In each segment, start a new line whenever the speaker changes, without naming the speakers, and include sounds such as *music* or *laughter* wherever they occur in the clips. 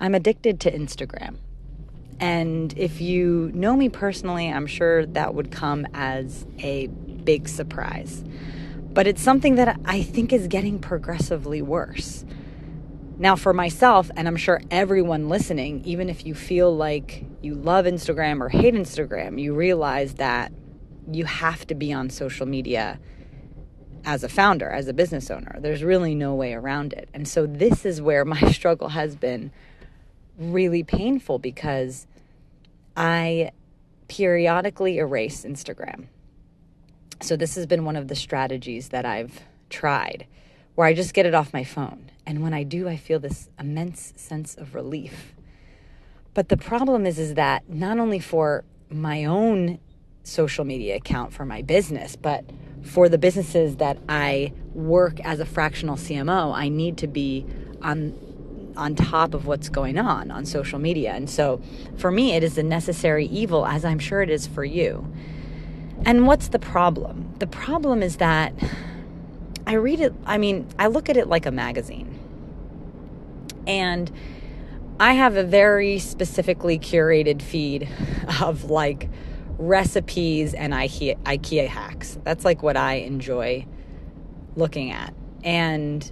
I'm addicted to Instagram. And if you know me personally, I'm sure that would come as a big surprise. But it's something that I think is getting progressively worse. Now, for myself, and I'm sure everyone listening, even if you feel like you love Instagram or hate Instagram, you realize that you have to be on social media as a founder, as a business owner. There's really no way around it. And so, this is where my *laughs* struggle has been really painful because I periodically erase Instagram. So, this has been one of the strategies that I've tried where I just get it off my phone. And when I do, I feel this immense sense of relief. But the problem is is that not only for my own social media account for my business, but for the businesses that I work as a fractional CMO, I need to be on on top of what's going on on social media. And so for me, it is a necessary evil, as I'm sure it is for you. And what's the problem? The problem is that I read it, I mean, I look at it like a magazine. And I have a very specifically curated feed *laughs* of like recipes and IKEA, IKEA hacks. That's like what I enjoy looking at. And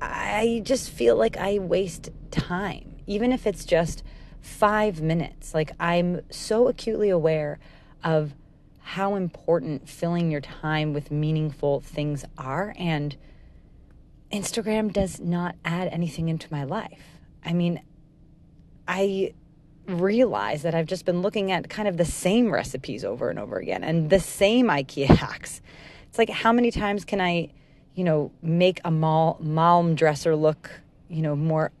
I just feel like I waste time, even if it's just five minutes. Like I'm so acutely aware of how important filling your time with meaningful things are. And Instagram does not add anything into my life. I mean, I realize that I've just been looking at kind of the same recipes over and over again and the same IKEA hacks. It's like, how many times can I you know, make a mal- Malm dresser look, you know, more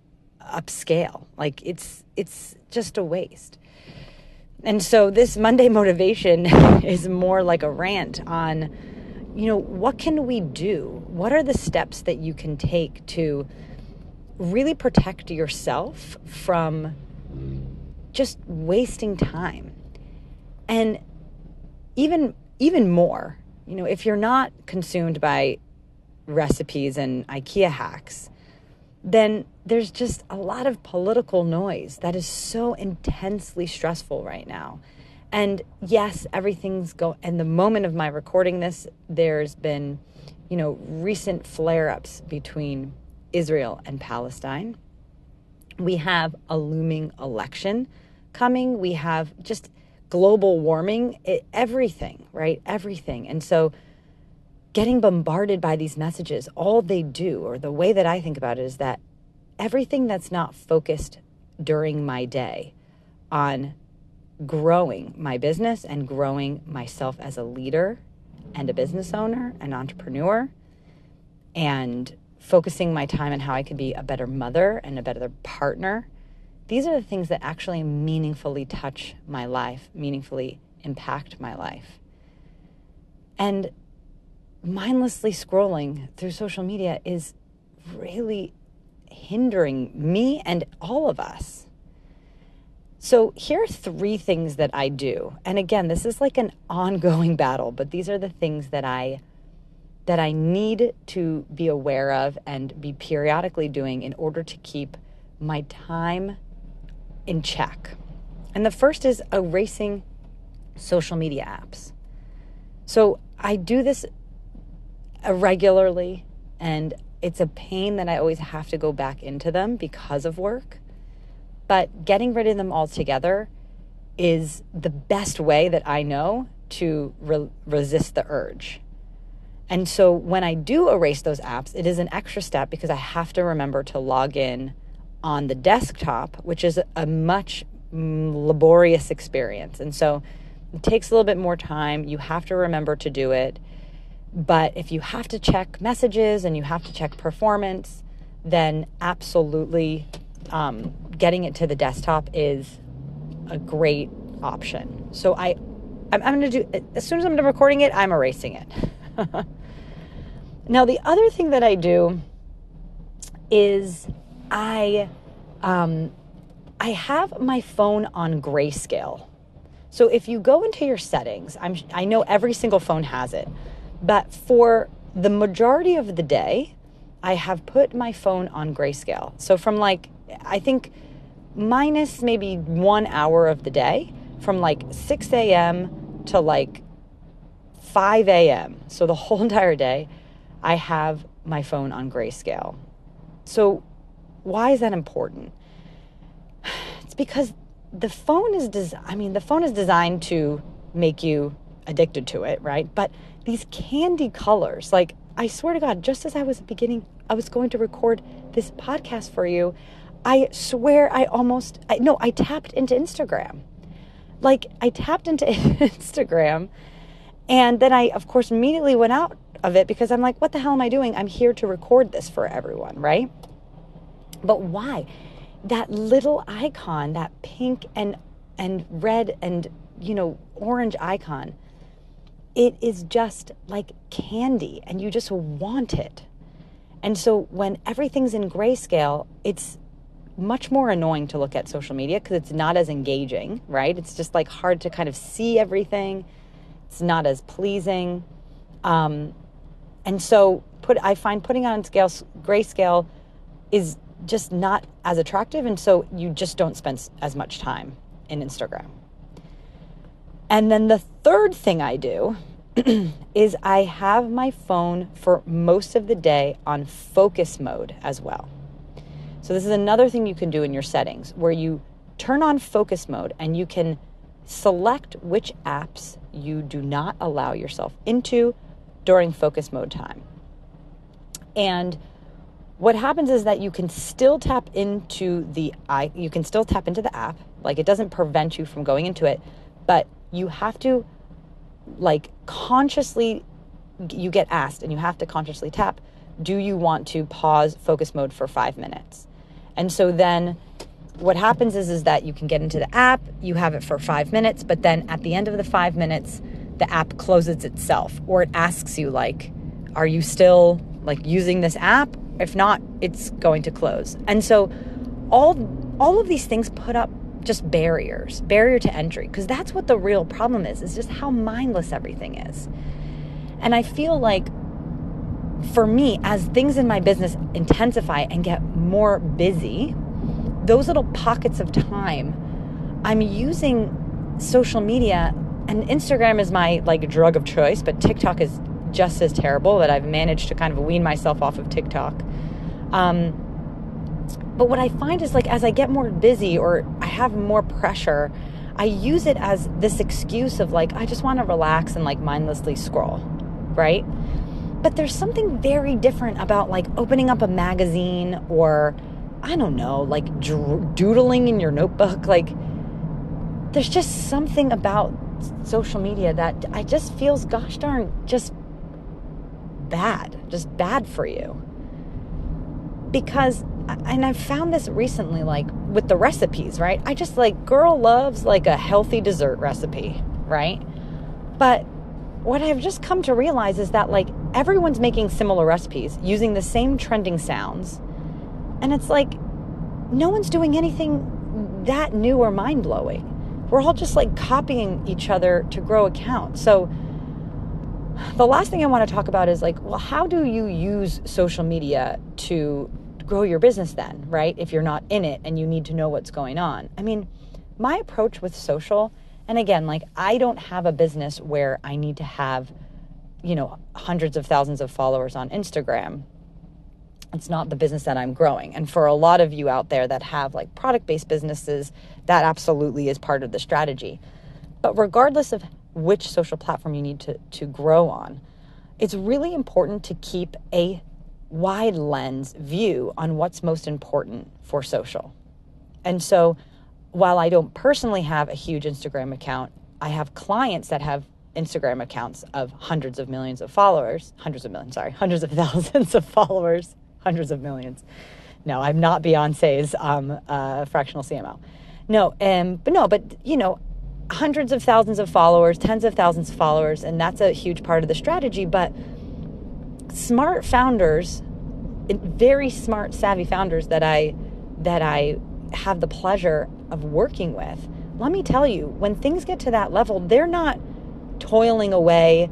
upscale. Like it's it's just a waste. And so this Monday motivation *laughs* is more like a rant on you know, what can we do? What are the steps that you can take to really protect yourself from just wasting time? And even even more, you know, if you're not consumed by recipes and IKEA hacks, then there's just a lot of political noise that is so intensely stressful right now. And yes, everything's go in the moment of my recording this, there's been, you know, recent flare-ups between Israel and Palestine. We have a looming election coming. We have just global warming, it, everything, right? Everything. And so getting bombarded by these messages, all they do, or the way that I think about it, is that everything that's not focused during my day on growing my business and growing myself as a leader and a business owner, an entrepreneur, and focusing my time on how I could be a better mother and a better partner. These are the things that actually meaningfully touch my life, meaningfully impact my life. And mindlessly scrolling through social media is really hindering me and all of us. So, here are three things that I do. And again, this is like an ongoing *laughs* battle, but these are the things that I that I need to be aware of and be periodically doing in order to keep my time in check. And the first is erasing social media apps. So, I do this Uh, irregularly and it's a pain that I always have to go back into them because of work. But getting rid of them altogether is the best way that I know to re- resist the urge. And so when I do erase those apps, it is an extra step because I have to remember to log in on the desktop, which is a much mm, laborious experience. And so it takes a little bit more time. You have to remember to do it. But if you have to check messages and you have to check performance, then absolutely um, getting it to the desktop is a great option. So I, I'm, I'm going to do as soon as I'm recording it, I'm erasing it. *laughs* now the other thing that I do is I, um, I have my phone on grayscale. So if you go into your settings, I'm, I know every single phone has it. But for the majority of the day, I have put my phone on grayscale. So from like I think minus maybe one hour of the day from like 6 a.m. to like 5 a.m. So the *laughs* whole entire day, I have my phone on grayscale. So, why is that important? *sighs* It's because the phone is des- I mean, the phone is designed to make you addicted to it, right? But these candy colors, like I swear to God, just as I was beginning, I was going to record this podcast for you. I swear I almost, I, no, I tapped into Instagram. Like I tapped into *laughs* Instagram and then I, of course, immediately went out of it because I'm like, what the hell am I doing? I'm here to record this for everyone, right? But why? That little icon, that pink and and red and you know orange icon, it is just like candy, and you just want it. And so when everything's in grayscale, it's much more annoying to look at social media because it's not as engaging, right? It's just like hard to kind of see everything it's not as pleasing. Um, and so put I find putting on scale grayscale is just not as attractive and so you just don't spend as much time in Instagram. And then the third thing I do *clears throat* is I have my phone for most of the day on focus mode as well. So this is another thing you can do in your settings where you turn on focus mode and you can select which apps you do not allow yourself into during focus mode time. And what happens is that you can still tap into the you can still tap into the app like it doesn't prevent you from going into it but you have to like consciously you get asked and you have to consciously tap do you want to pause focus mode for 5 minutes and so then what happens is is that you can get into the app, you have it for 5 minutes, but then at the end of the 5 minutes, the app closes itself or it asks you like are you still like using this app? If not, it's going to close. And so all all of these things put up just barriers, barrier to entry, because that's what the real problem is, is just how mindless everything is. And I feel like for me, as things in my business intensify and get more busy, those little pockets of time, I'm using social media and Instagram is my like drug of choice, but TikTok is just as terrible that I've managed to kind of wean myself off of TikTok. Um, but what I find is like as I get more busy or I have more pressure, I use it as this excuse of like I just want to relax and like mindlessly scroll, right? But there's something very different about like opening up a magazine or I don't know, like doodling in your notebook. *laughs* Like, there's just something about social media that I just feels, gosh darn, just bad, just bad for you. Because, and I've found this recently, like with the recipes, right? I just like, girl loves like a healthy dessert recipe, right? But what I've just come to realize is that like everyone's making similar recipes using the same trending sounds and it's like, no one's doing anything that new or mind blowing. We're all just like copying each other to grow account. So, the last thing I want to talk about is like, well, how do you use social media to grow your business then, right? If you're not in it and you need to know what's going on. I mean, my approach with social, and again, like, I don't have a business where I need to have, you know, hundreds of thousands of followers on Instagram it's not the business that I'm growing. And for a lot of you out there that have like product based businesses, that absolutely is part of the strategy. But regardless of which social platform you need to, to grow on, it's really important to keep a wide lens view on what's most important for social. And so while I don't personally have a huge Instagram account, I have clients that have Instagram accounts of hundreds of millions of followers, hundreds of millions, sorry, *laughs* hundreds of thousands of followers hundreds of millions. No, I'm not Beyonce's um, uh, fractional CMO. No, um, but no, but you know, hundreds of thousands of followers, tens of thousands of followers, and that's a huge part of the strategy. But smart founders, very smart, savvy founders that I that I have the pleasure of working with. Let me tell you, when things get to that level, they're not toiling away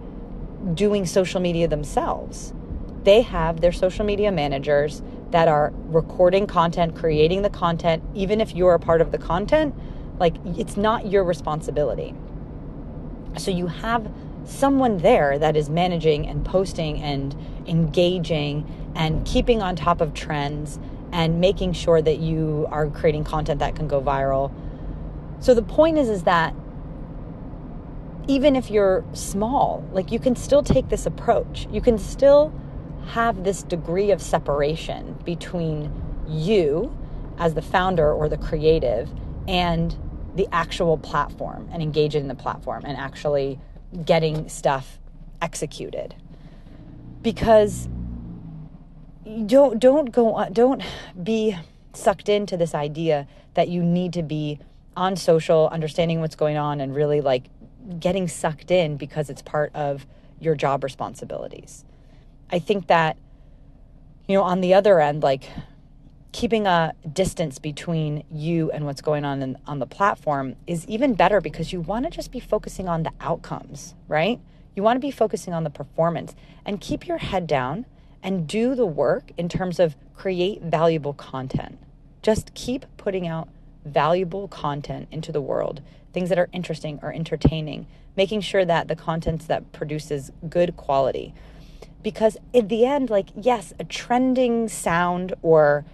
doing social media themselves they have their social media managers that are recording content, creating the content, even if you're a part of the content, like it's not your responsibility. So you have someone there that is managing and posting and engaging and keeping on top of trends and making sure that you are creating content that can go viral. So the point is is that even if you're small, like you can still take this approach. You can still have this degree of separation between you as the founder or the creative and the actual platform and engaging in the platform and actually getting stuff executed. Because don't don't go on, don't be sucked into this idea that you need to be on social, understanding what's going on and really like getting sucked in because it's part of your job responsibilities. I think that, you know, on the other end, like keeping a distance between you and what's going on in, on the platform is even better because you want to just be focusing on the outcomes, right? You want to be focusing on the performance and keep your head down and do the work in terms of create valuable content. Just keep putting out valuable content into the world, things that are interesting or entertaining, making sure that the content that produces good quality. Because in the end, like, yes, a trending sound or,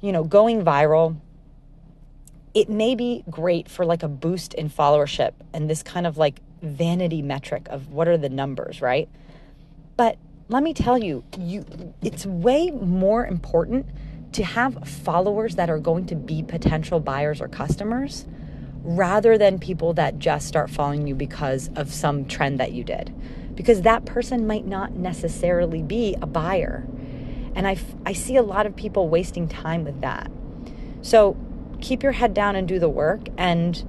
you know, going viral, it may be great for like a boost in followership and this kind of like vanity metric of what are the numbers, right? But let me tell you, you it's way more important to have followers that are going to be potential buyers or customers rather than people that just start following you because of some trend that you did. Because that person might not necessarily be a buyer. And I, I see a lot of people wasting time with that. So keep your head down and do the work and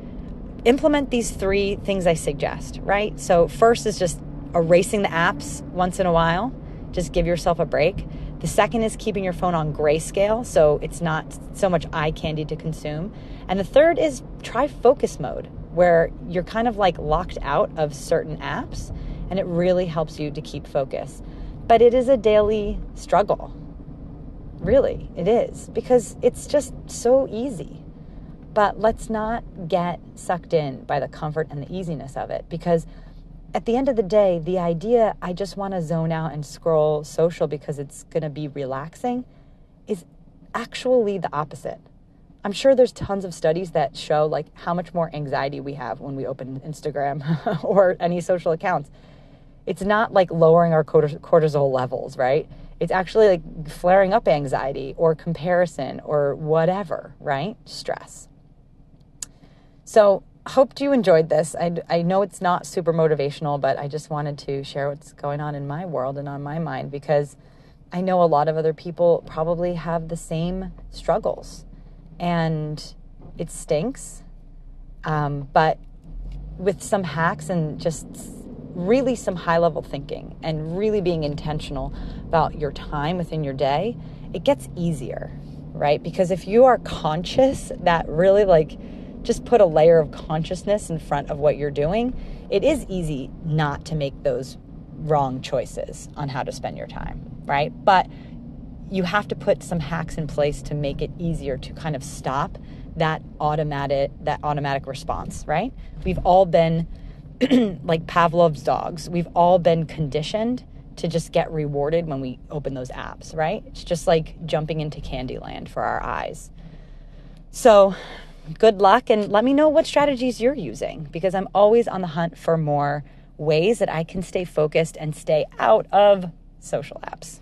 implement these three things I suggest, right? So, first is just erasing the apps once in a while, just give yourself a break. The second is keeping your phone on grayscale so it's not so much eye candy to consume. And the third is try focus mode where you're kind of like locked out of certain apps and it really helps you to keep focus. But it is a daily struggle. Really, it is because it's just so easy. But let's not get sucked in by the comfort and the easiness of it because at the end of the day, the idea I just want to zone out and scroll social because it's going to be relaxing is actually the opposite. I'm sure there's tons of studies that show like how much more anxiety we have when we open Instagram *laughs* or any social accounts. It's not like lowering our cortisol levels, right? It's actually like flaring up anxiety or comparison or whatever, right? Stress. So, hoped you enjoyed this. I, I know it's not super motivational, but I just wanted to share what's going on in my world and on my mind because I know a lot of other people probably have the same struggles and it stinks. Um, but with some hacks and just really some high level thinking and really being intentional about your time within your day, it gets easier, right? Because if you are conscious that really like, just put a layer of consciousness in front of what you're doing, it is easy not to make those wrong choices on how to spend your time, right? But you have to put some hacks in place to make it easier to kind of stop that automatic that automatic response, right? We've all been *clears throat* like Pavlov's dogs. We've all been conditioned to just get rewarded when we open those apps, right? It's just like jumping into Candyland for our eyes. So, good luck and let me know what strategies you're using because I'm always on the hunt for more ways that I can stay focused and stay out of social apps.